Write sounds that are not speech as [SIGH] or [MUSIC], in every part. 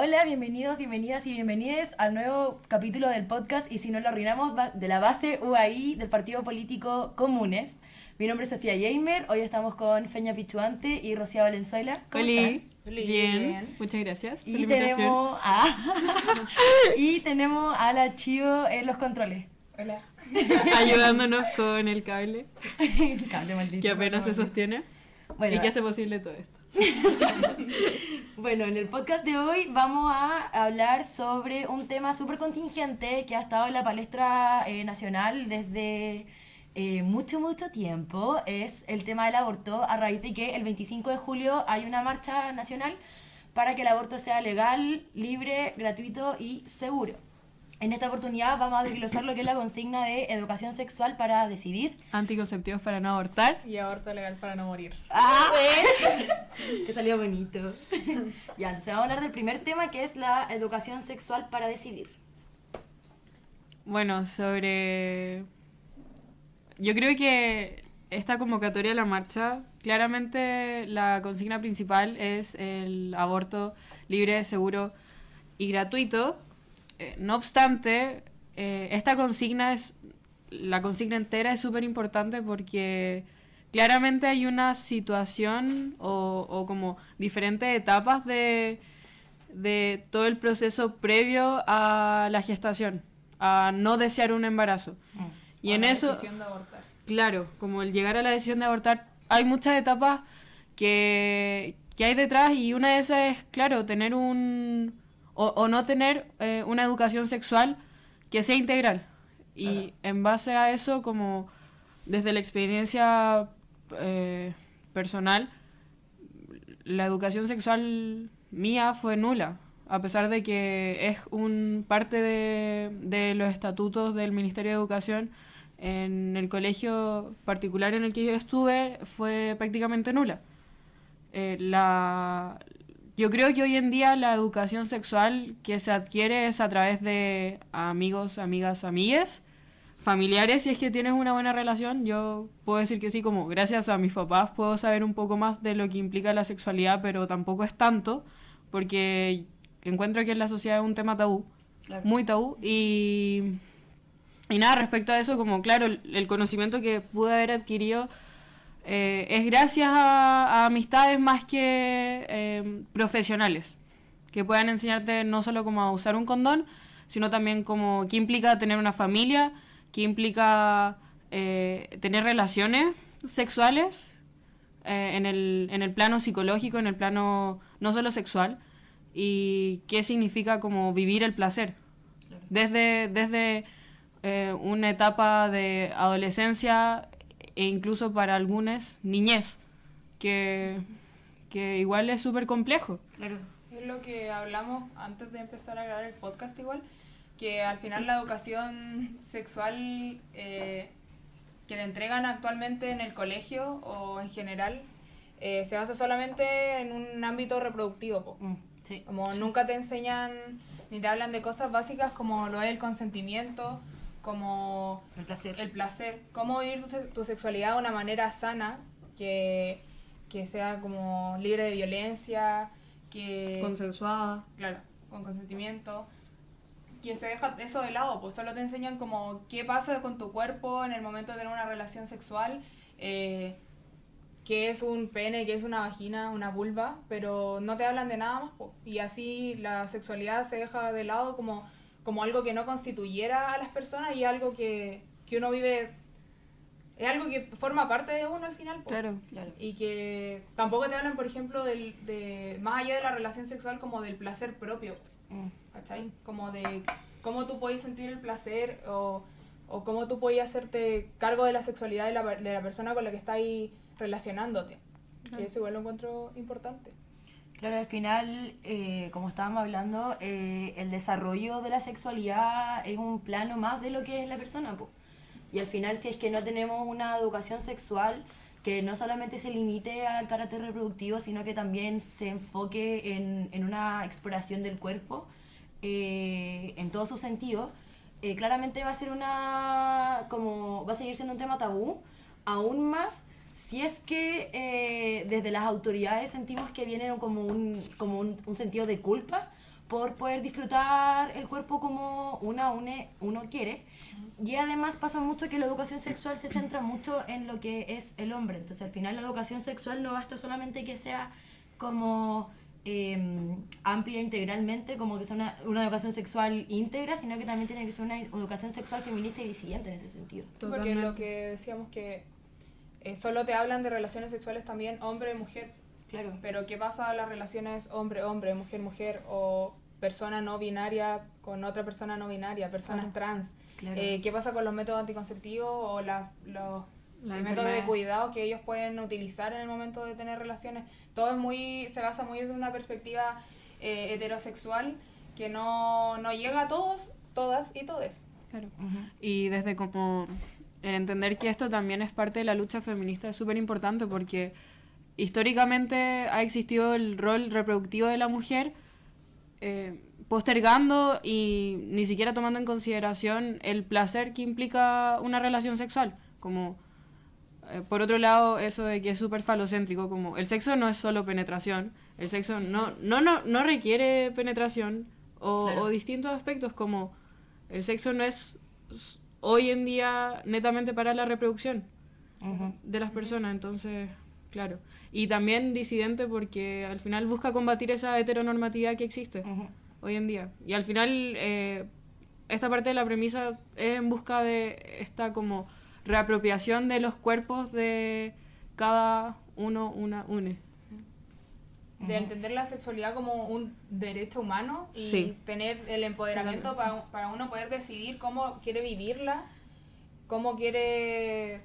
Hola, bienvenidos, bienvenidas y bienvenides al nuevo capítulo del podcast y si no lo arruinamos de la base UAI del partido político Comunes. Mi nombre es Sofía Jamer, hoy estamos con Feña Pichuante y Rocía Valenzuela. ¿Cómo Oli, están? Oli, bien. bien. muchas gracias Y tenemos, a, [LAUGHS] y tenemos a la Chivo en los controles. Hola. [LAUGHS] ayudándonos con el cable [LAUGHS] Cable maldito. que apenas se sostiene Bueno, y que hace posible todo esto. [LAUGHS] Bueno, en el podcast de hoy vamos a hablar sobre un tema súper contingente que ha estado en la palestra eh, nacional desde eh, mucho, mucho tiempo. Es el tema del aborto, a raíz de que el 25 de julio hay una marcha nacional para que el aborto sea legal, libre, gratuito y seguro. En esta oportunidad vamos a desglosar lo que es la consigna de educación sexual para decidir. Anticonceptivos para no abortar. Y aborto legal para no morir. ¡Ah! que [LAUGHS] salió bonito. [LAUGHS] ya, entonces vamos a hablar del primer tema que es la educación sexual para decidir. Bueno, sobre... Yo creo que esta convocatoria a la marcha, claramente la consigna principal es el aborto libre, seguro y gratuito. Eh, no obstante, eh, esta consigna es... La consigna entera es súper importante porque claramente hay una situación o, o como diferentes etapas de, de todo el proceso previo a la gestación, a no desear un embarazo. Y O en la eso, decisión de abortar. claro, como el llegar a la decisión de abortar, hay muchas etapas que, que hay detrás y una de esas es, claro, tener un... o, o no tener eh, una educación sexual que sea integral. Y en base a eso, como desde la experiencia eh, personal, la educación sexual mía fue nula, a pesar de que es un parte de, de los estatutos del Ministerio de Educación en el colegio particular en el que yo estuve fue prácticamente nula. Eh, la, yo creo que hoy en día la educación sexual que se adquiere es a través de amigos, amigas, amigues, familiares, si es que tienes una buena relación. Yo puedo decir que sí, como gracias a mis papás puedo saber un poco más de lo que implica la sexualidad, pero tampoco es tanto, porque encuentro que en la sociedad es un tema tabú, Claro. muy tabú, y, y nada, respecto a eso, como claro, el, el conocimiento que pude haber adquirido eh, es gracias a, a amistades más que eh, profesionales, que puedan enseñarte no solo cómo a usar un condón, sino también como qué implica tener una familia, qué implica eh, tener relaciones sexuales eh, en, el, en el plano psicológico, en el plano no solo sexual, y qué significa como vivir el placer. Desde, desde una etapa de adolescencia e incluso para algunos niñez, que, que igual es súper complejo. Claro. Es lo que hablamos antes de empezar a grabar el podcast igual, que al final la educación sexual eh, que te entregan actualmente en el colegio o en general eh, se basa solamente en un ámbito reproductivo. po. Mm, sí. Como nunca te enseñan ni te hablan de cosas básicas como lo es el consentimiento, como El placer. el placer, cómo vivir tu, tu sexualidad de una manera sana, que, que sea como libre de violencia, que... Consensuada. claro, con consentimiento. Que se deja eso de lado, pues solo te enseñan como qué pasa con tu cuerpo en el momento de tener una relación sexual, eh, qué es un pene, qué es una vagina, una vulva, pero no te hablan de nada más. po. Y así la sexualidad se deja de lado como, como algo que no constituyera a las personas y algo que, que uno vive, es algo que forma parte de uno al final. po. Claro. Claro. Y que tampoco te hablan, por ejemplo, del, de, más allá de la relación sexual, como del placer propio. Mm, ¿cachai? Como de cómo tú podés sentir el placer o, o cómo tú podés hacerte cargo de la sexualidad de la, de la persona con la que estás relacionándote. Que eso igual lo encuentro importante. Claro, al final, eh, como estábamos hablando, eh, el desarrollo de la sexualidad es un plano más de lo que es la persona. po. Y al final, si es que no tenemos una educación sexual que no solamente se limite al carácter reproductivo, sino que también se enfoque en, en una exploración del cuerpo eh, en todos sus sentidos, eh, claramente va a ser una, como, va a seguir siendo un tema tabú, aún más si es que eh, desde las autoridades sentimos que viene como un, como un, un sentido de culpa por poder disfrutar el cuerpo como una une, uno quiere. Y además pasa mucho que la educación sexual se centra mucho en lo que es el hombre. Entonces al final la educación sexual no basta solamente que sea como eh, amplia integralmente, como que sea una, una, educación sexual íntegra, sino que también tiene que ser una educación sexual feminista y disidente en ese sentido. Porque lo que decíamos que eh, solo te hablan de relaciones sexuales también hombre-mujer. Claro. Pero ¿qué pasa a las relaciones hombre-hombre, mujer-mujer o persona no binaria con otra persona no binaria, personas trans? Claro. Eh, ¿Qué pasa con los métodos anticonceptivos o la, los métodos de cuidado que ellos pueden utilizar en el momento de tener relaciones? Todo es muy, se basa muy desde una perspectiva eh, heterosexual que no, no llega a todos, todas y todes. Claro. Y desde como el entender que esto también es parte de la lucha feminista es súper importante porque históricamente ha existido el rol reproductivo de la mujer eh, postergando y ni siquiera tomando en consideración el placer que implica una relación sexual. Como, eh, por otro lado, eso de que es súper falocéntrico, como el sexo no es solo penetración, el sexo no, no, no, no requiere penetración o, o distintos aspectos como el sexo no es hoy en día netamente para la reproducción de las personas, entonces, claro. Y también disidente porque al final busca combatir esa heteronormatividad que existe hoy en día. Y al final, eh, esta parte de la premisa es en busca de esta como reapropiación de los cuerpos de cada uno, una, une de entender la sexualidad como un derecho humano y tener el empoderamiento para, para, uno poder decidir cómo quiere vivirla, cómo quiere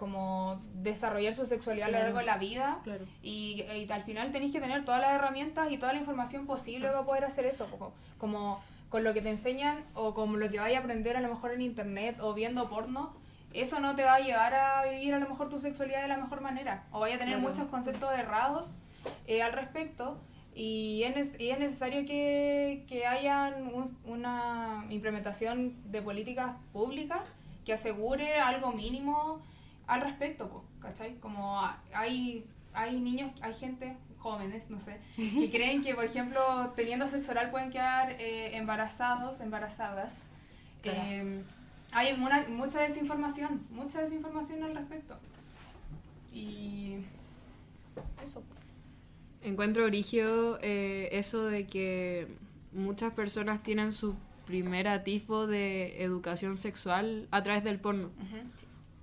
como desarrollar su sexualidad a lo largo de la vida. Y, al final tenéis que tener todas las herramientas y toda la información posible para poder hacer eso, como con lo que te enseñan o con lo que vayas a aprender a lo mejor en internet o viendo porno, eso no te va a llevar a vivir a lo mejor tu sexualidad de la mejor manera. O vaya a tener muchos conceptos errados eh, al respecto y es, y es necesario que, que haya una implementación de políticas públicas que asegure algo mínimo al respecto, ¿cachai? Como hay, hay niños, hay gente, jóvenes, no sé, que [LAUGHS] creen que, por ejemplo, teniendo sexo oral pueden quedar eh, embarazados, embarazadas. Eh, hay mucha desinformación, mucha desinformación al respecto. Y eso. Encuentro origio eh, eso de que muchas personas tienen su primer atifo de educación sexual a través del porno.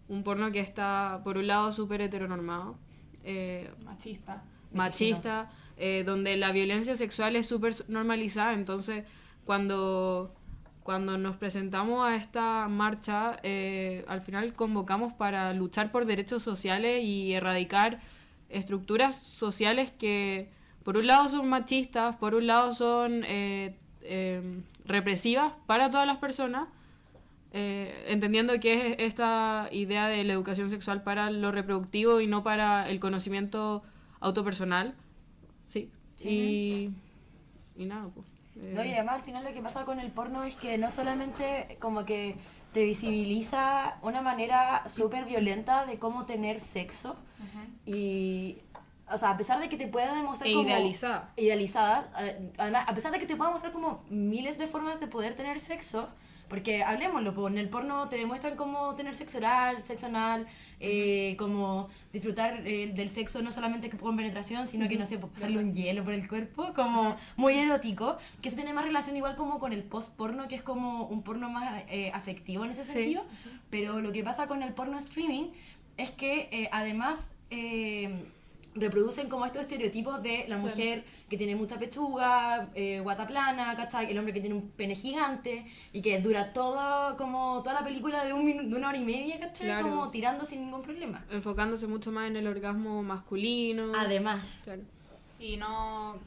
Un porno que está, por un lado, súper heteronormado. Eh, machista. Machista, eh, donde la violencia sexual es súper normalizada. Entonces, cuando, cuando nos presentamos a esta marcha, al final convocamos para luchar por derechos sociales y erradicar estructuras sociales que por un lado son machistas, por un lado son eh, eh, represivas para todas las personas, eh, entendiendo que es esta idea de la educación sexual para lo reproductivo y no para el conocimiento autopersonal. Sí. Y, y nada, pues. No, y además al final lo que pasa con el porno es que no solamente como que te visibiliza una manera súper violenta de cómo tener sexo, y, o sea, a pesar de que te pueda demostrar e como... Idealizada. Idealizada. Eh, además, a pesar de que te pueda mostrar como miles de formas de poder tener sexo, porque hablemoslo, en el porno te demuestran cómo tener sexo oral, sexo anal, eh, como disfrutar eh, del sexo no solamente con penetración, sino que, no sé, pasarle un hielo por el cuerpo, como muy erótico, que eso tiene más relación igual como con el post-porno, que es como un porno más afectivo en ese sentido, pero lo que pasa con el porno streaming es que además eh, reproducen como estos estereotipos de la mujer que tiene mucha pechuga, eh, guata plana, ¿cachai? El hombre que tiene un pene gigante y que dura todo, como toda la película de, un de una hora y media, ¿cachai? Como tirando sin ningún problema. Enfocándose mucho más en el orgasmo masculino. Además. Y no,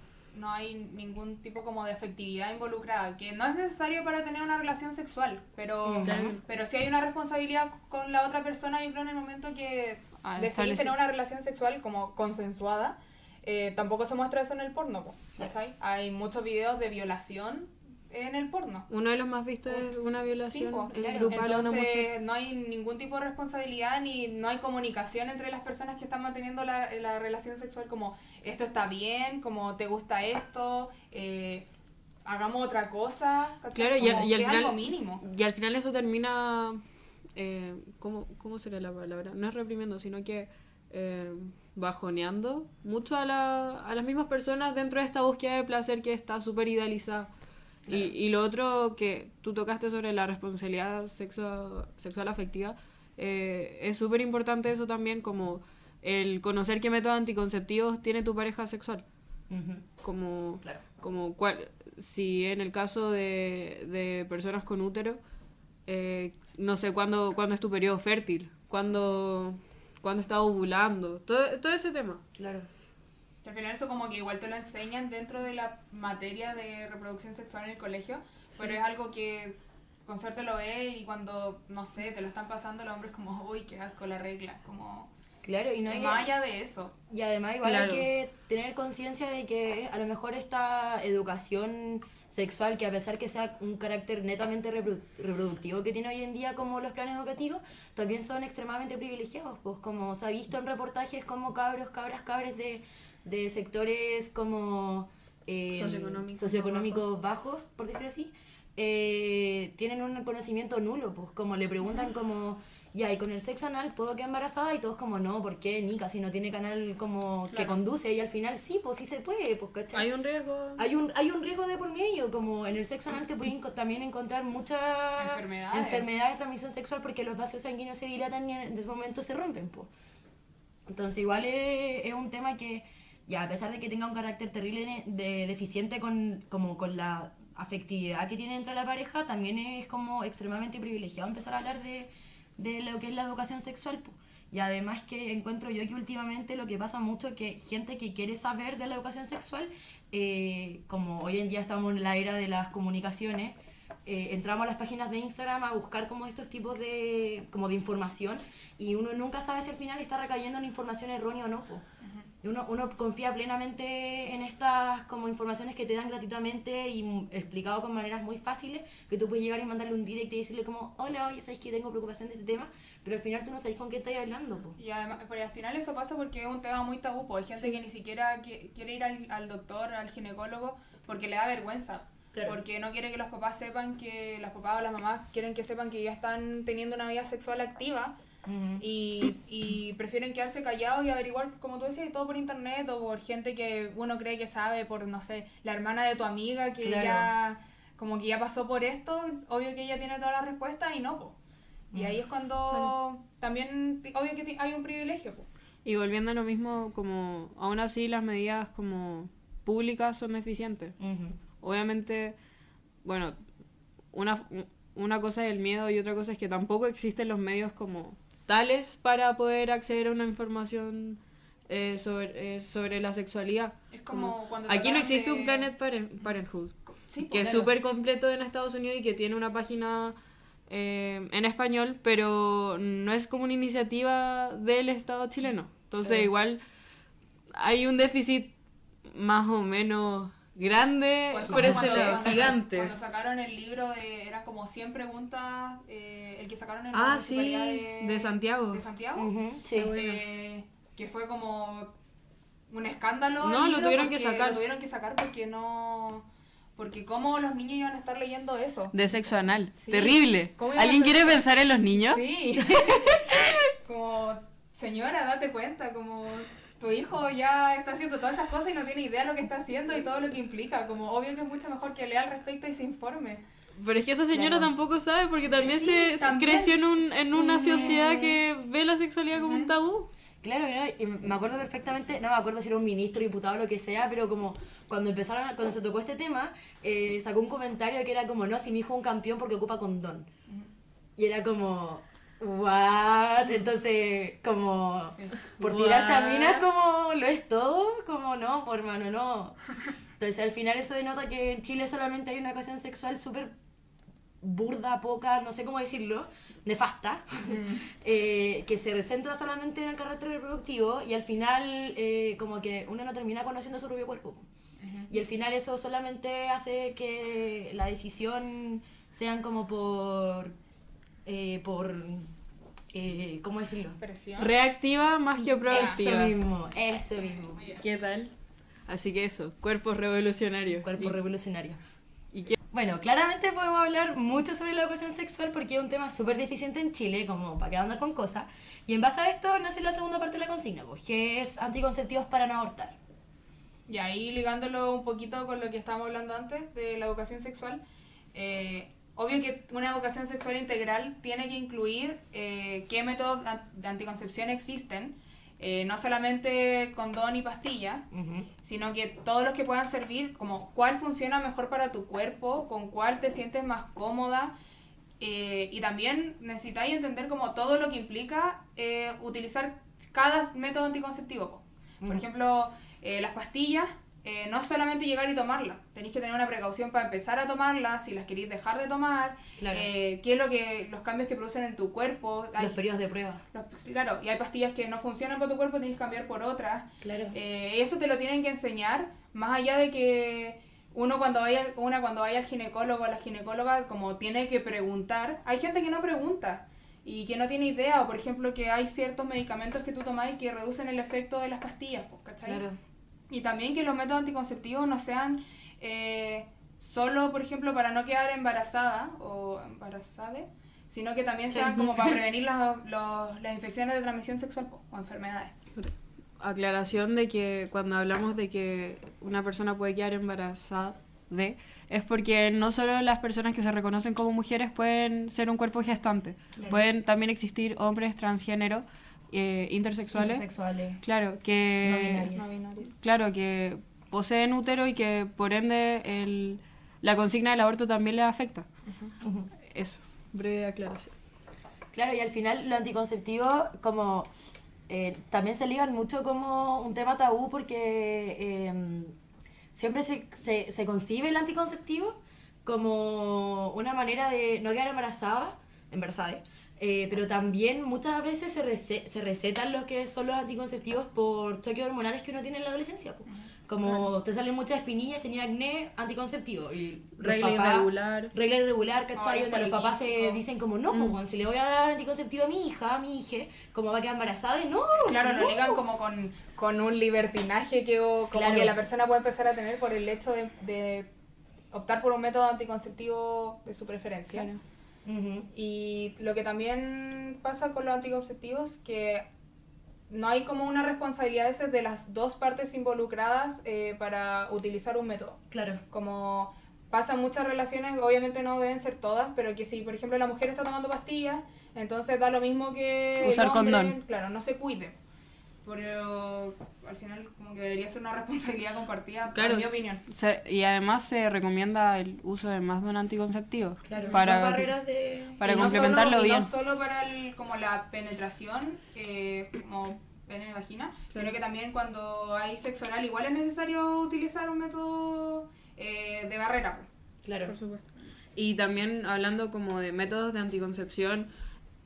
no hay ningún tipo como de afectividad involucrada, que no es necesario para tener una relación sexual, pero, pero si hay una responsabilidad con la otra persona, yo creo en el momento que ah, decidir tener una relación sexual como consensuada, eh, tampoco se muestra eso en el porno, Hay muchos videos de violación en el porno. Uno de los más vistos es una violación grupal Entonces, no hay ningún tipo de responsabilidad ni no hay comunicación entre las personas que están manteniendo la, la relación sexual como esto está bien, como te gusta esto. Eh, hagamos otra cosa. Claro, y, al final, algo mínimo. y al final eso termina, eh, ¿cómo, ¿cómo sería la palabra? No es reprimiendo, sino que eh, bajoneando mucho a, la, a las mismas personas dentro de esta búsqueda de placer que está súper idealizada. Y, y lo otro que tú tocaste sobre la responsabilidad sexo- sexual afectiva, eh, es súper importante eso también, como el conocer qué métodos anticonceptivos tiene tu pareja sexual. Como, Claro. como cuál, si en el caso de, de personas con útero, eh, no sé cuándo, cuándo es tu periodo fértil, cuándo, cuándo estás ovulando, todo, todo ese tema. Claro. Que al final eso como que igual te lo enseñan dentro de la materia de reproducción sexual en el colegio, pero es algo que con suerte lo ves y cuando, no sé, te lo están pasando los hombres como, uy, qué asco la regla, como... Claro, y no hay... más allá de eso. Y además igual Claro. hay que tener conciencia de que a lo mejor esta educación sexual, que a pesar que sea un carácter netamente reprodu- reproductivo que tiene hoy en día como los planes educativos, también son extremadamente privilegiados, pues como se ha visto en reportajes como cabros, cabras, cabres de, de sectores como eh, Socioeconómicos bajos, por decirlo así, eh, tienen un conocimiento nulo, pues como le preguntan como, ya, y con el sexo anal puedo quedar embarazada y todos como, no, ¿por qué? Nica, si no tiene canal como que conduce y al final sí, pues sí se puede, pues, ¿cachai? Hay un riesgo. Hay un, hay un riesgo de por medio, como en el sexo anal te pueden también encontrar muchas Enfermedades. enfermedades de transmisión sexual porque los vasos sanguíneos se dilatan y en ese momento se rompen. po. Entonces igual es, es un tema que, ya a pesar de que tenga un carácter terrible de, deficiente con, como con la afectividad que tiene entre la pareja, también es como extremadamente privilegiado empezar a hablar de, de lo que es la educación sexual. Y además que encuentro yo que últimamente lo que pasa mucho es que gente que quiere saber de la educación sexual, eh, como hoy en día estamos en la era de las comunicaciones, eh, entramos a las páginas de Instagram a buscar como estos tipos de, como de información y uno nunca sabe si al final está recayendo en información errónea o no. Uno, uno confía plenamente en estas como informaciones que te dan gratuitamente y explicado con maneras muy fáciles, que tú puedes llegar y mandarle un direct y decirle como, hola, oye, sabéis que tengo preocupación de este tema, pero al final tú no sabéis con qué estáis hablando. po. Y además, pero al final eso pasa porque es un tema muy tabú, pues hay gente que ni siquiera qui- quiere ir al, al doctor, al ginecólogo, porque le da vergüenza. Claro. Porque no quiere que los papás sepan que, los papás o las mamás quieren que sepan que ya están teniendo una vida sexual activa y, y prefieren quedarse callados y averiguar, como tú decías, todo por internet o por gente que uno cree que sabe, por, no sé, la hermana de tu amiga que Claro. ya, como que ya pasó por esto, obvio que ella tiene todas las respuestas y no, po. Y ahí es cuando también, obvio que hay un privilegio, po. Y volviendo a lo mismo, como aún así las medidas como públicas son eficientes. Obviamente, bueno, una, una cosa es el miedo y otra cosa es que tampoco existen los medios como tales para poder acceder a una información eh, sobre, eh, sobre la sexualidad. Es como cuando Aquí no existe de- un Planet Parent- Parenthood, Sí, que es súper completo en Estados Unidos y que tiene una página eh, en español, pero no es como una iniciativa del Estado chileno. Entonces, igual hay un déficit más o menos grande Pues por como ese cuando- lado, cuando- gigante. Cuando sacaron el libro de, eran como 100 preguntas, eh, el que sacaron en la Ah, sí, de Santiago. de Santiago, sí. eh, que fue como un escándalo. No, el lo tuvieron que sacar. Lo tuvieron que sacar porque no... Porque cómo los niños iban a estar leyendo eso. De sexo anal. Sí. Terrible. ¿Cómo iba a ¿Alguien quiere pensar en los niños? Sí. [LAUGHS] como, señora, date cuenta, como tu hijo ya está haciendo todas esas cosas y no tiene idea de lo que está haciendo y todo lo que implica. Como obvio que es mucho mejor que lea al respecto y se informe. Pero es que esa señora Claro. tampoco sabe porque también Sí, se, también. creció en, un, en una Ujú. sociedad que ve la sexualidad como un tabú. Claro, ¿no? y me acuerdo perfectamente, no me acuerdo si era un ministro, diputado o lo que sea, pero como cuando empezaron, cuando se tocó este tema, eh, sacó un comentario que era como, no, si mi hijo es un campeón porque ocupa condón. Y era como, what? Entonces, como, Sí. por tirarse a What? minas como, ¿lo es todo? Como, no, por mano, no. Entonces, al final eso denota que en Chile solamente hay una ocasión sexual súper burda, poca, no sé cómo decirlo, nefasta, [LAUGHS] eh, que se centra solamente en el carácter reproductivo y al final eh, como que uno no termina conociendo su propio cuerpo. Y al final eso solamente hace que la decisión sean como por... eh, por eh, ¿Cómo decirlo? Presión. Reactiva más que Eso proactiva. mismo, eso mismo. ¿Qué tal? Así que eso, cuerpos revolucionarios. Cuerpo Y- revolucionario. Bueno, claramente podemos hablar mucho sobre la educación sexual porque es un tema súper deficiente en Chile, como para que andar con cosas. Y en base a esto nace la segunda parte de la consigna, pues, que es anticonceptivos para no abortar. Y ahí ligándolo un poquito con lo que estábamos hablando antes de la educación sexual, eh, obvio que una educación sexual integral tiene que incluir eh, qué métodos de anticoncepción existen, eh, no solamente condón y pastilla, sino que todos los que puedan servir, como cuál funciona mejor para tu cuerpo, con cuál te sientes más cómoda. y también necesitáis entender como todo lo que implica utilizar cada método anticonceptivo. Por ejemplo, eh, las pastillas, eh, no es solamente llegar y tomarla, tenéis que tener una precaución para empezar a tomarla, si las queréis dejar de tomar, eh, qué es lo que los cambios que producen en tu cuerpo. los periodos de prueba. claro, y hay pastillas que no funcionan para tu cuerpo, tienes que cambiar por otras. Claro. eso te lo tienen que enseñar, más allá de que uno cuando vaya, una cuando vaya al ginecólogo, la ginecóloga como tiene que preguntar, hay gente que no pregunta y que no tiene idea, o por ejemplo que hay ciertos medicamentos que tú tomáis que reducen el efecto de las pastillas, pues, ¿cachai? Claro. Y también que los métodos anticonceptivos no sean eh, solo, por ejemplo, para no quedar embarazada o embarazada, sino que también sean como para [LAUGHS] prevenir las infecciones de transmisión sexual o enfermedades. Aclaración de que cuando hablamos de que una persona puede quedar embarazada de es porque no solo las personas que se reconocen como mujeres pueden ser un cuerpo gestante, pueden también existir hombres transgénero eh, intersexuales. Intersexuales. Claro, que. Claro, que poseen útero y que por ende el, la consigna del aborto también les afecta. Eso, breve aclaración. Claro, y al final lo anticonceptivo como eh, también se ligan mucho como un tema tabú porque em, siempre se, se, se, concibe el anticonceptivo como una manera de no quedar embarazada, embarazada, eh, pero también muchas veces se, se recetan los que son los anticonceptivos por choques hormonales que uno tiene en la adolescencia. Como te salen muchas espinillas, tenía acné, anticonceptivo. Y regla irregular. Regla irregular, ¿cachai? los papás se dicen como, no, pues, si le voy a dar anticonceptivo a mi hija, a mi hija, ¿cómo va a quedar embarazada? Y no. Claro, lo ligan como con, con un libertinaje que, como que la persona puede empezar a tener por el hecho de, de optar por un método anticonceptivo de su preferencia. Claro. Y lo que también pasa con los anticonceptivos, que no hay como una responsabilidad a veces de las dos partes involucradas eh, para utilizar un método. Claro. Como pasa en muchas relaciones, obviamente no deben ser todas, pero que si, por ejemplo, la mujer está tomando pastillas, entonces da lo mismo que Usar el condón. claro, no se cuide pero al final como que debería ser una [LAUGHS] responsabilidad compartida, claro, en mi opinión. y además se recomienda el uso de más de un anticonceptivo. Claro, para, barreras de... para complementarlo bien. no solo para el, como la penetración, como pene y vagina, sino que también cuando hay sexo oral igual es necesario utilizar un método eh, de barrera. Claro. Por supuesto. Y también hablando como de métodos de anticoncepción,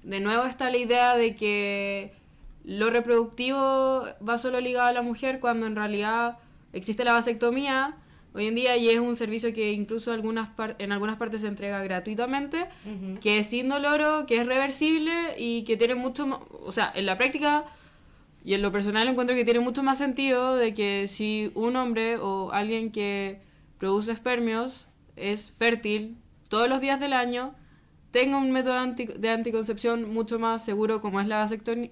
de nuevo está la idea de que lo reproductivo va solo ligado a la mujer cuando en realidad existe la vasectomía hoy en día y es un servicio que incluso algunas en algunas partes se entrega gratuitamente, que es sin dolor, que es reversible y que tiene mucho, o sea, en la práctica y en lo personal encuentro que tiene mucho más sentido de que si un hombre o alguien que produce espermios es fértil todos los días del año, tenga un método de anticoncepción mucho más seguro como es la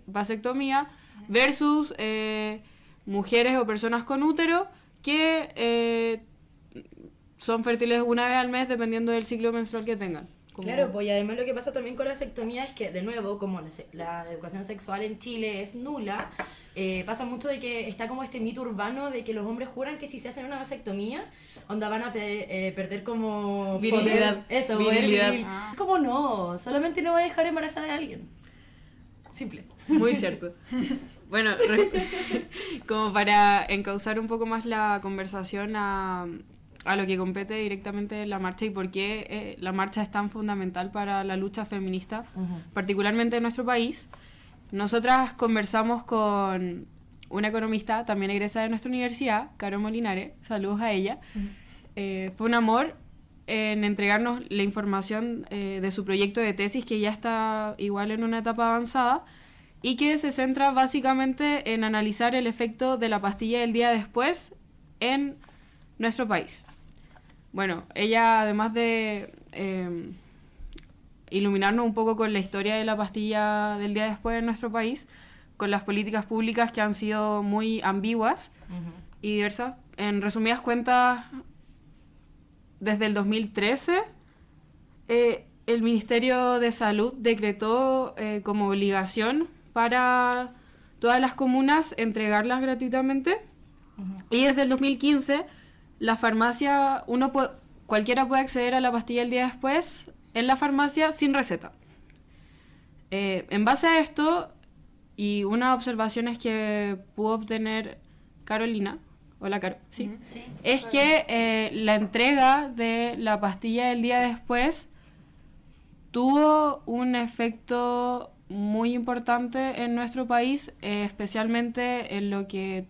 vasectomía versus eh, mujeres o personas con útero que eh, son fértiles una vez al mes dependiendo del ciclo menstrual que tengan. Claro, pues y además lo que pasa también con la vasectomía es que, de nuevo, como la, educación sexual en Chile es nula, eh, pasa mucho de que está como este mito urbano de que los hombres juran que si se hacen una vasectomía onda van a eh, perder como virilidad. eso, virilidad. Ah. ¿Cómo no? Solamente no va a dejar embarazada a alguien. Simple. Muy cierto. bueno, [LAUGHS] como para encauzar un poco más la conversación a, a lo que compete directamente la marcha y por qué eh, la marcha es tan fundamental para la lucha feminista, particularmente en nuestro país. Nosotras conversamos con una economista también egresada de nuestra universidad, Caro Molinare, saludos a ella. Eh, fue un amor en entregarnos la información eh, de su proyecto de tesis, que ya está igual en una etapa avanzada, y que se centra básicamente en analizar el efecto de la pastilla del día después en nuestro país. Bueno, ella además de eh, iluminarnos un poco con la historia de la pastilla del día después en nuestro país, con las políticas públicas que han sido muy ambiguas y diversas. En resumidas cuentas, desde el 2013, eh, el Ministerio de Salud decretó eh, como obligación para todas las comunas entregarlas gratuitamente. Y desde el 2015, la farmacia, uno cualquiera puede acceder a la pastilla el día después en la farmacia sin receta. Eh, en base a esto, y unas observaciones que pudo obtener Carolina, hola Caro, sí, es que eh, la entrega de la pastilla del día después tuvo un efecto muy importante en nuestro país, eh, especialmente en lo que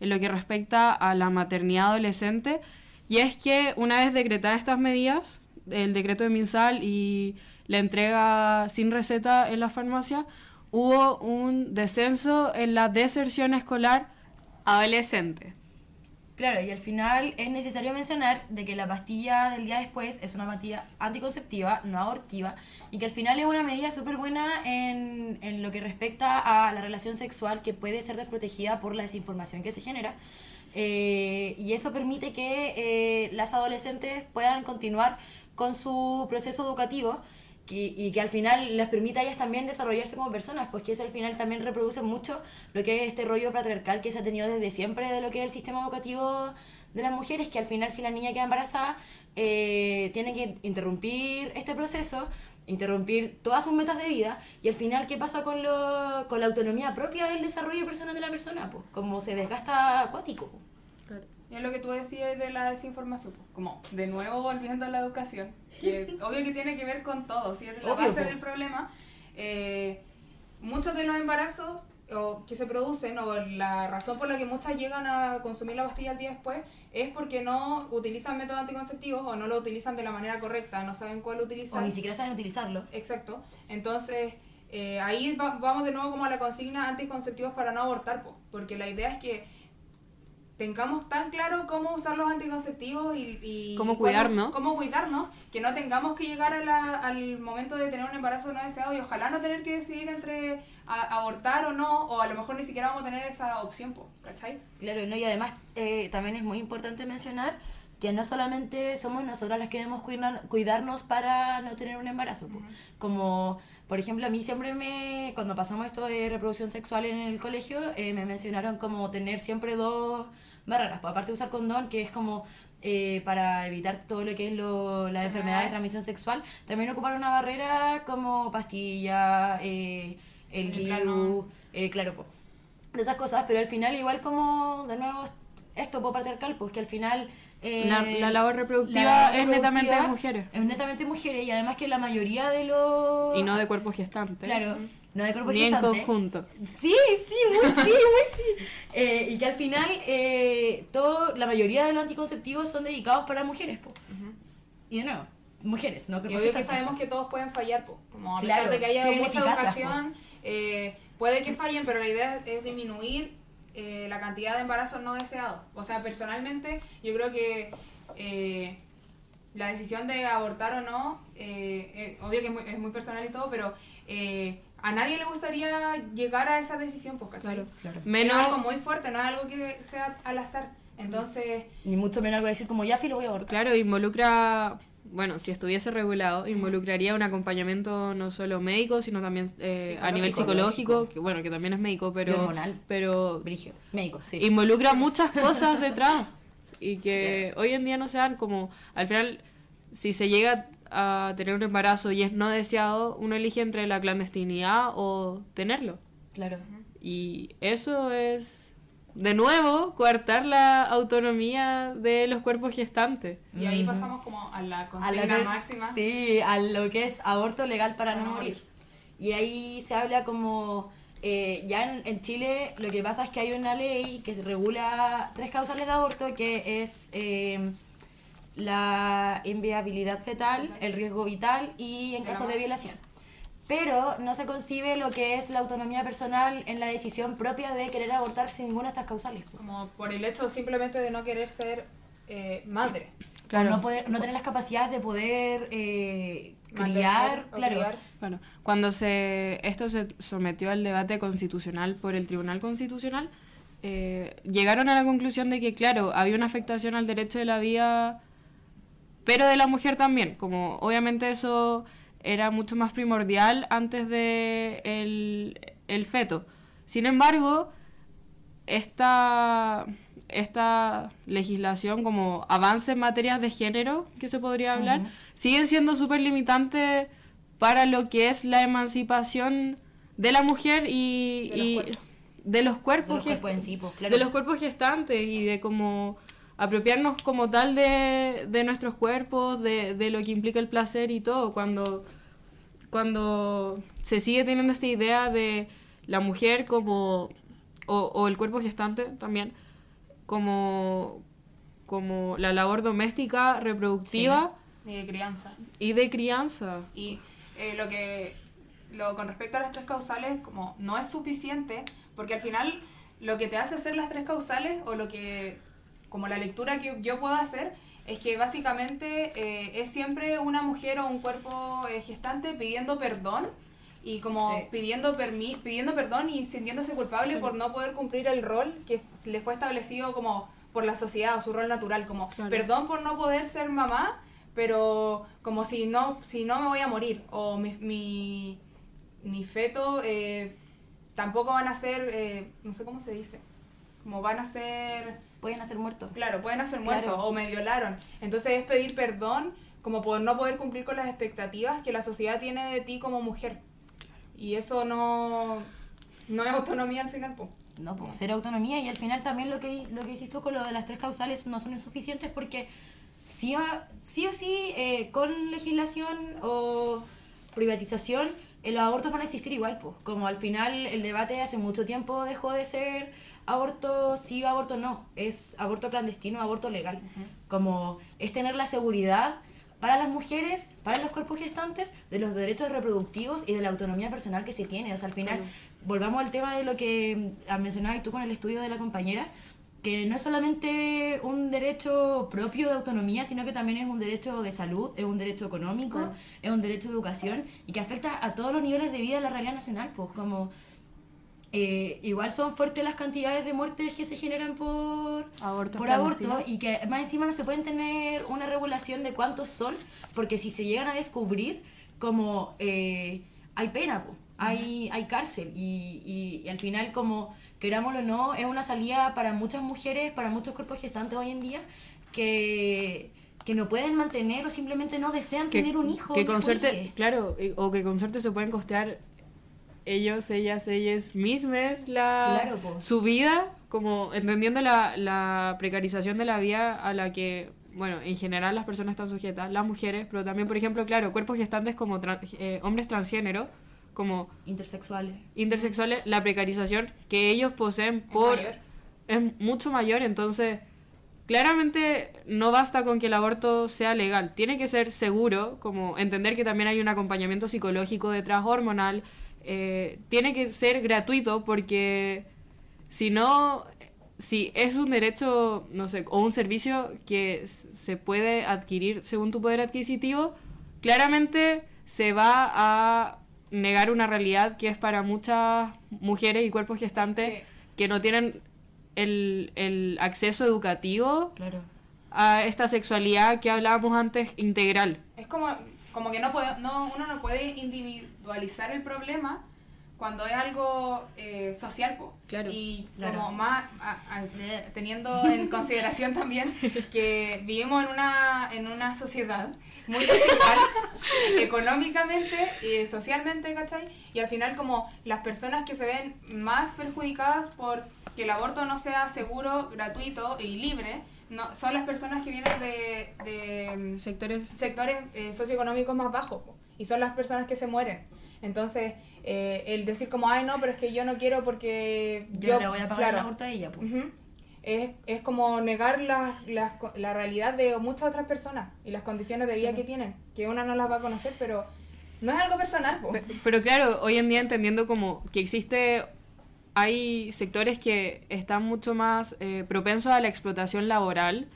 en lo que respecta a la maternidad adolescente, y es que una vez decretadas estas medidas, el decreto de MinSal y la entrega sin receta en la farmacia, hubo un descenso en la deserción escolar adolescente. Claro, y al final es necesario mencionar de que la pastilla del día después es una pastilla anticonceptiva, no abortiva, y que al final es una medida súper buena en, en, lo que respecta a la relación sexual que puede ser desprotegida por la desinformación que se genera. Eh, y eso permite que eh, las adolescentes puedan continuar con su proceso educativo y que al final les permita a ellas también desarrollarse como personas, pues que eso al final también reproduce mucho lo que es este rollo patriarcal que se ha tenido desde siempre de lo que es el sistema educativo de las mujeres, que al final si la niña queda embarazada, eh, tiene que interrumpir este proceso, interrumpir todas sus metas de vida, y al final, ¿qué pasa con, lo, con la autonomía propia del desarrollo personal de la persona? Pues como se desgasta acuático. Y es lo que tú decías de la desinformación, pues, como de nuevo volviendo a la educación, que [LAUGHS] obvio que tiene que ver con todo, si es la base del problema. Eh, muchos de los embarazos o, que se producen, o la razón por la que muchas llegan a consumir la pastilla al día después, es porque no utilizan métodos anticonceptivos o no lo utilizan de la manera correcta, no saben cuál utilizar. O ni siquiera saben utilizarlo. Exacto. Entonces, eh, ahí vamos de nuevo como a la consigna anticonceptivos para no abortar, porque la idea es que tengamos tan claro cómo usar los anticonceptivos y, cómo cuidarnos. Cómo, cuidarnos, que no tengamos que llegar a la, al momento de tener un embarazo no deseado y ojalá no tener que decidir entre abortar o no, o a lo mejor ni siquiera vamos a tener esa opción, ¿cachai? Claro, ¿no? y además eh, también es muy importante mencionar que no solamente somos nosotras las que debemos cuidarnos para no tener un embarazo, como por ejemplo, a mí siempre me, cuando pasamos esto de reproducción sexual en el colegio, eh, me mencionaron como tener siempre dos barreras. Pues, aparte de usar condón, que es como eh, para evitar todo lo que es lo, la enfermedad de transmisión sexual, también ocupar una barrera como pastilla, eh, el DIU, eh, claro, pues, de esas cosas, pero al final igual como, de nuevo, esto po patriarcal, pues que al final... la, labor reproductiva es netamente de mujeres. Es netamente mujeres y además que la mayoría de los... Y no de cuerpos gestantes. Claro. No de cuerpo Ni en conjunto. Sí, sí, muy sí, muy sí. Eh, y que al final eh, todo, la mayoría de los anticonceptivos son dedicados para mujeres, po. Y de nuevo, mujeres, no Y obvio que sabemos que todos pueden fallar, po. Como a pesar de que haya mucha educación, eh, puede que fallen, pero la idea es disminuir eh, la cantidad de embarazos no deseados. O sea, personalmente, yo creo que eh, la decisión de abortar o no, eh, obvio que es muy, es muy, personal y todo, pero a nadie le gustaría llegar a esa decisión, pues, Claro, claro. Menos algo muy fuerte, no es algo que sea al azar. Entonces. Ni mucho menos algo de decir como ya lo voy a abortar. Claro, involucra. Bueno, si estuviese regulado, involucraría un acompañamiento no solo médico, sino también eh, a nivel psicológico, que bueno, que también es médico, pero. Hormonal. Pero. Brigio. Médico, sí. Involucra muchas cosas detrás. [LAUGHS] Y que hoy en día no se dan como. Al final, si se llega a tener un embarazo y es no deseado, uno elige entre la clandestinidad o tenerlo. Claro. Y eso es, de nuevo, coartar la autonomía de los cuerpos gestantes. Y ahí pasamos como a la consigna máxima. Sí, a lo que es aborto legal para, no morir. Y ahí se habla como... Eh, ya en, Chile lo que pasa es que hay una ley que regula tres causales de aborto que es... Eh, la inviabilidad fetal, el riesgo vital y en caso de violación. Pero no se concibe lo que es la autonomía personal en la decisión propia de querer abortar sin ninguna de estas causales. Como por el hecho simplemente de no querer ser eh, madre. Claro. No, poder, no tener las capacidades de poder eh, criar, claro. criar. Claro. Cuando se, esto se sometió al debate constitucional por el Tribunal Constitucional, eh, llegaron a la conclusión de que, claro, había una afectación al derecho de la vida, pero de la mujer también. Como obviamente eso era mucho más primordial antes de el, el feto. Sin embargo, esta, esta legislación como avance en materias de género que se podría hablar, siguen siendo súper limitantes para lo que es la emancipación de la mujer y De los y cuerpos. de los De cuerpos, los gest- cuerpos en sí, pues, claro. de los cuerpos gestantes y de como apropiarnos como tal de, de nuestros cuerpos, de, de lo que implica el placer y todo, cuando, cuando se sigue teniendo esta idea de la mujer como, o, o el cuerpo gestante también, como, como la labor doméstica, reproductiva Y de crianza. y de crianza. Y eh, lo que lo, con respecto a las tres causales, como no es suficiente, porque al final lo que te hace hacer las tres causales, o lo que, como la lectura que yo puedo hacer, es que básicamente eh, es siempre una mujer o un cuerpo eh, gestante pidiendo perdón y como Sí. pidiendo permi pidiendo perdón y sintiéndose culpable por no poder cumplir el rol que le fue establecido como por la sociedad o su rol natural, como Claro. perdón por no poder ser mamá, pero como si no, si no me voy a morir, o mi, mi, mi feto eh, tampoco van a ser, no sé cómo se dice, como van a ser, Pueden hacer muertos. claro, pueden ser muertos Claro. o me violaron. Entonces es pedir perdón como por no poder cumplir con las expectativas que la sociedad tiene de ti como mujer. Y eso no, no es autonomía al final, pues. No, pues ser autonomía y al final también lo que, lo que hiciste con lo de las tres causales no son insuficientes porque sí, o- sí o sí eh, con legislación o privatización eh, los abortos van a existir igual, pues como al final el debate hace mucho tiempo dejó de ser aborto sí o aborto no, es aborto clandestino, aborto legal, como es tener la seguridad para las mujeres, para los cuerpos gestantes, de los derechos reproductivos y de la autonomía personal que se tiene. O sea, al final, volvamos al tema de lo que ah, mencionabas tú con el estudio de la compañera, que no es solamente un derecho propio de autonomía, sino que también es un derecho de salud, es un derecho económico, Claro. es un derecho de educación y que afecta a todos los niveles de vida de la realidad nacional, pues como... eh, igual son fuertes las cantidades de muertes que se generan por, Abortos por aborto y que más encima no se pueden tener una regulación de cuántos son, porque si se llegan a descubrir, como eh, hay pena, po, hay, hay cárcel y, y- y al final como querámoslo o no, es una salida para muchas mujeres, para muchos cuerpos gestantes hoy en día que, que no pueden mantener o simplemente no desean tener un hijo. que con suerte, claro, y- o que con suerte se pueden costear ellos, ellas, ellas mismas la, Claro, su vida, como entendiendo la, la precarización de la vida a la que, bueno, en general las personas están sujetas, las mujeres, pero también, por ejemplo, claro, cuerpos gestantes como tran- eh, hombres transgénero, como Intersexuales. intersexuales, la precarización que ellos poseen por mayor. es mucho mayor, entonces claramente no basta con que el aborto sea legal, tiene que ser seguro, como entender que también hay un acompañamiento psicológico detrás, hormonal, eh, tiene que ser gratuito porque si no, si es un derecho, no sé, o un servicio que se puede adquirir según tu poder adquisitivo, claramente se va a negar una realidad que es para muchas mujeres y cuerpos gestantes Sí. que no tienen el, el acceso educativo Claro. a esta sexualidad que hablábamos antes integral. Es como, como que no puede, no, uno no puede individualizar el problema cuando es algo eh, social, po. Claro. Y Claro. como más, a- teniendo [LAUGHS] en consideración también que vivimos en una, en una sociedad muy [LAUGHS] desigual económicamente y socialmente, ¿cachai? Y al final como las personas que se ven más perjudicadas por que el aborto no sea seguro, gratuito y libre, no, son las personas que vienen de, de Sectores sectores eh, socioeconómicos más bajos po, y son las personas que se mueren. Entonces, eh, el decir como, ay, no, pero es que yo no quiero porque Yo, le voy a pagar claro, el aborto a ella, pues. es, es como negar la, la, la realidad de muchas otras personas y las condiciones de vida que tienen, que una no las va a conocer, pero no es algo personal. po. Pe- Pero claro, hoy en día entendiendo como que existe, hay sectores que están mucho más eh, propensos a la explotación laboral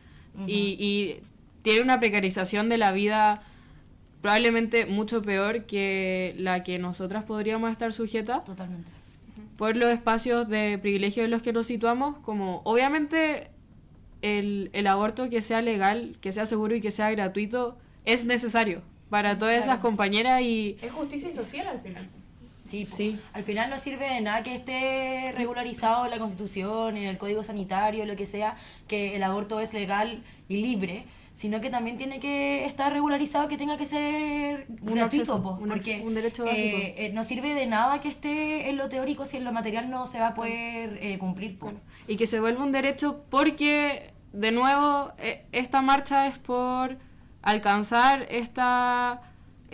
y, y tiene una precarización de la vida probablemente mucho peor que la que nosotras podríamos estar sujetas Totalmente. por los espacios de privilegio en los que nos situamos, como obviamente el, el aborto que sea legal, que sea seguro y que sea gratuito es necesario para todas esas compañeras y Es justicia social al final. Sí. Sí. al final no sirve de nada que esté regularizado en la Constitución, en el Código Sanitario, lo que sea, que el aborto es legal y libre, sino que también tiene que estar regularizado que tenga que ser Un gratuito, po, porque un derecho básico. eh, eh, no sirve de nada que esté en lo teórico si en lo material no se va a poder eh, cumplir. po. y que se vuelva un derecho porque, de nuevo, e- esta marcha es por alcanzar esta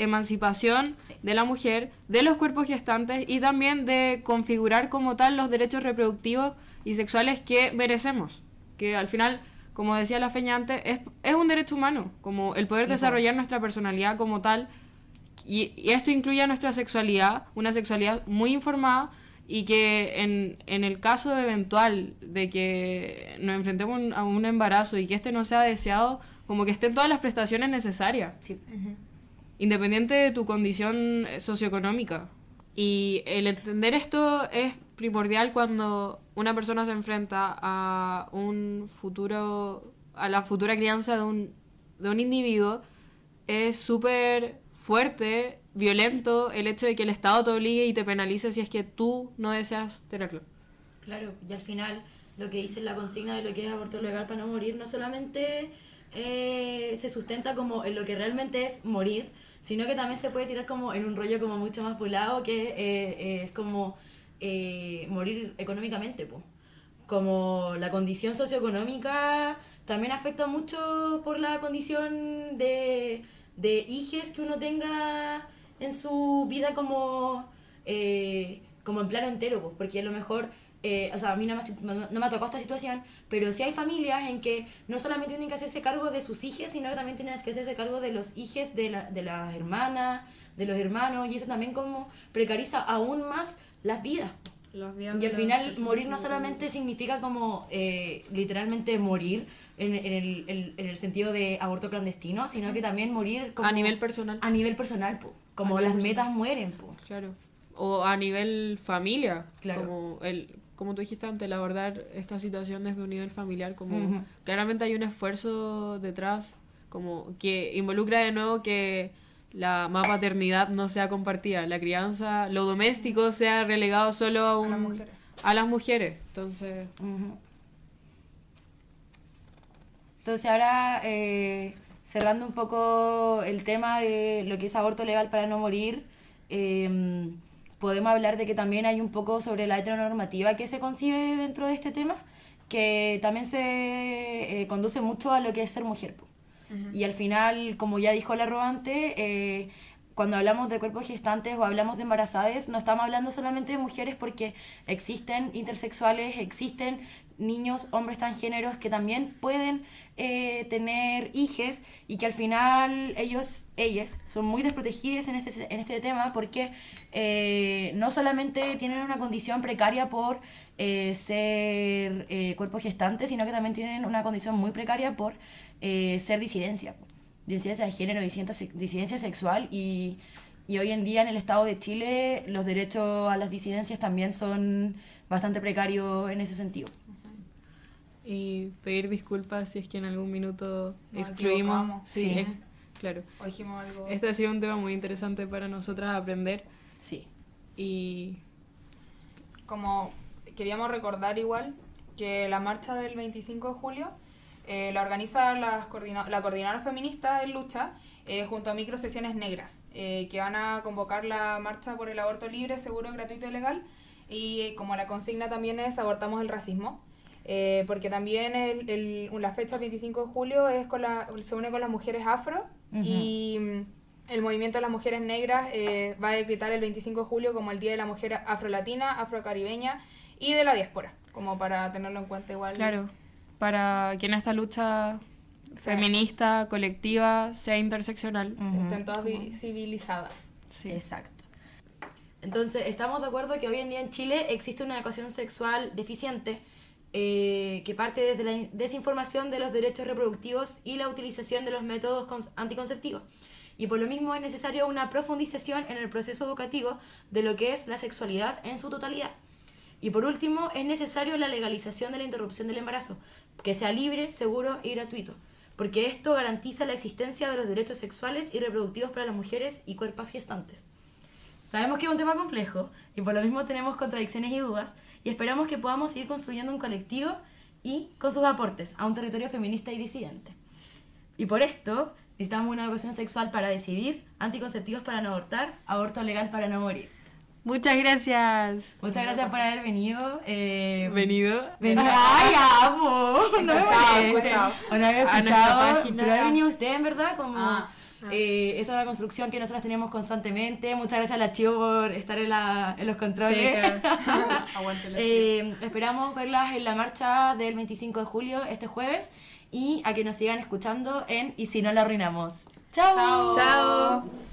emancipación Sí. de la mujer, de los cuerpos gestantes y también de configurar como tal los derechos reproductivos y sexuales que merecemos. Que al final, como decía la Feña antes, es, es un derecho humano, como el poder Sí, desarrollar nuestra personalidad como tal. Y, y esto incluye a nuestra sexualidad, una sexualidad muy informada y que en, en el caso eventual de que nos enfrentemos un- a un embarazo y que este no sea deseado, como que estén todas las prestaciones necesarias Sí. Independiente de tu condición eh, socioeconómica. Y el entender esto es primordial cuando una persona se enfrenta a un futuro, a la futura crianza de un, de un individuo. Es súper fuerte, violento el hecho de que el Estado te obligue y te penalice si es que tú no deseas tenerlo. Claro, y al final lo que dice la consigna de lo que es aborto legal para no morir no solamente eh, se sustenta como en lo que realmente es morir, sino que también se puede tirar como en un rollo como mucho más volado que eh, eh, es como eh, morir económicamente, po. como la condición socioeconómica también afecta mucho por la condición de, de hijes que uno tenga en su vida como, eh, como en plano entero, pues, porque a lo mejor, eh, o sea, a mí no me, no, me ha tocado esta situación, pero sí hay familias en que no solamente tienen que hacerse cargo de sus hijos, sino que también tienen que hacerse cargo de los hijos de, la, de las hermanas, de los hermanos, y eso también como precariza aún más las vidas. Y al final morir no solamente significa como eh, literalmente morir en, en el, en- en el sentido de aborto clandestino, sino que también morir como A nivel personal. a nivel personal, po. como A las nivel metas mueren. Po. Claro. O a nivel familia. Claro. Como, el, como tú dijiste antes, el abordar esta situación desde un nivel familiar. Como claramente hay un esfuerzo detrás, como que involucra de nuevo que la más paternidad no sea compartida, la crianza, lo doméstico sea relegado solo a, un, las mujeres. a las mujeres. Entonces. Entonces ahora, eh, cerrando un poco el tema de lo que es aborto legal para no morir, eh, podemos hablar de que también hay un poco sobre la heteronormativa que se concibe dentro de este tema, que también se eh, conduce mucho a lo que es ser mujer. Y al final, como ya dijo la robante, eh, cuando hablamos de cuerpos gestantes o hablamos de embarazadas, no estamos hablando solamente de mujeres porque existen intersexuales, existen niños, hombres transgéneros que también pueden eh, tener hijes y que al final ellos, ellas, son muy desprotegidas en este, en este tema porque eh, no solamente tienen una condición precaria por eh, ser cuerpos gestantes, sino que también tienen una condición muy precaria por ser disidencia, disidencia de género, disidencia, disidencia sexual y, y hoy en día en el Estado de Chile los derechos a las disidencias también son bastante precarios en ese sentido. Y pedir disculpas si es que en algún minuto Nos excluimos. Sí, Sí. es- claro. O dijimos algo. Este ha sido un tema muy interesante para nosotras aprender Sí. y como queríamos recordar igual que la marcha del 25 de julio eh, la organiza las coordina- la coordinadora feminista en lucha eh, junto a microsesiones negras eh, que van a convocar la marcha por el aborto libre, seguro, gratuito y legal y eh, como la consigna también es abortamos el racismo eh, porque también el, el- la fecha 25 de julio es con la, se une con las mujeres afro y mm, el movimiento de las mujeres negras eh, va a decretar el 25 de julio como el Día de la Mujer Afrolatina, Afrocaribeña y de la diáspora, como para tenerlo en cuenta igual. Claro, para que en esta lucha feminista, colectiva, sea interseccional. Estén todas visibilizadas. Sí. Exacto. Entonces, estamos de acuerdo que hoy en día en Chile existe una educación sexual deficiente eh, que parte desde la desinformación de los derechos reproductivos y la utilización de los métodos anticonceptivos. Y por lo mismo es necesaria una profundización en el proceso educativo de lo que es la sexualidad en su totalidad. Y por último, es necesario la legalización de la interrupción del embarazo, que sea libre, seguro y gratuito, porque esto garantiza la existencia de los derechos sexuales y reproductivos para las mujeres y cuerpos gestantes. Sabemos que es un tema complejo y por lo mismo tenemos contradicciones y dudas y esperamos que podamos seguir construyendo un colectivo y con sus aportes a un territorio feminista y disidente. Y por esto necesitamos una educación sexual para decidir, anticonceptivos para no abortar, aborto legal para no morir. Muchas gracias. Muchas gracias por haber venido. Eh, venido. Venido. ¡Ay, amo! [LAUGHS] No me escuchado. No había escuchado. Pero ha venido usted, en verdad, como... Ah. Eh, esta es una construcción que nosotros tenemos constantemente. Muchas gracias a la Chivo por estar en, la, en los controles. [LAUGHS] [LAUGHS] eh, esperamos verlas en la marcha del 25 de julio, este jueves, y a que nos sigan escuchando en Y si no la arruinamos. ¡Chao! ¡Chao!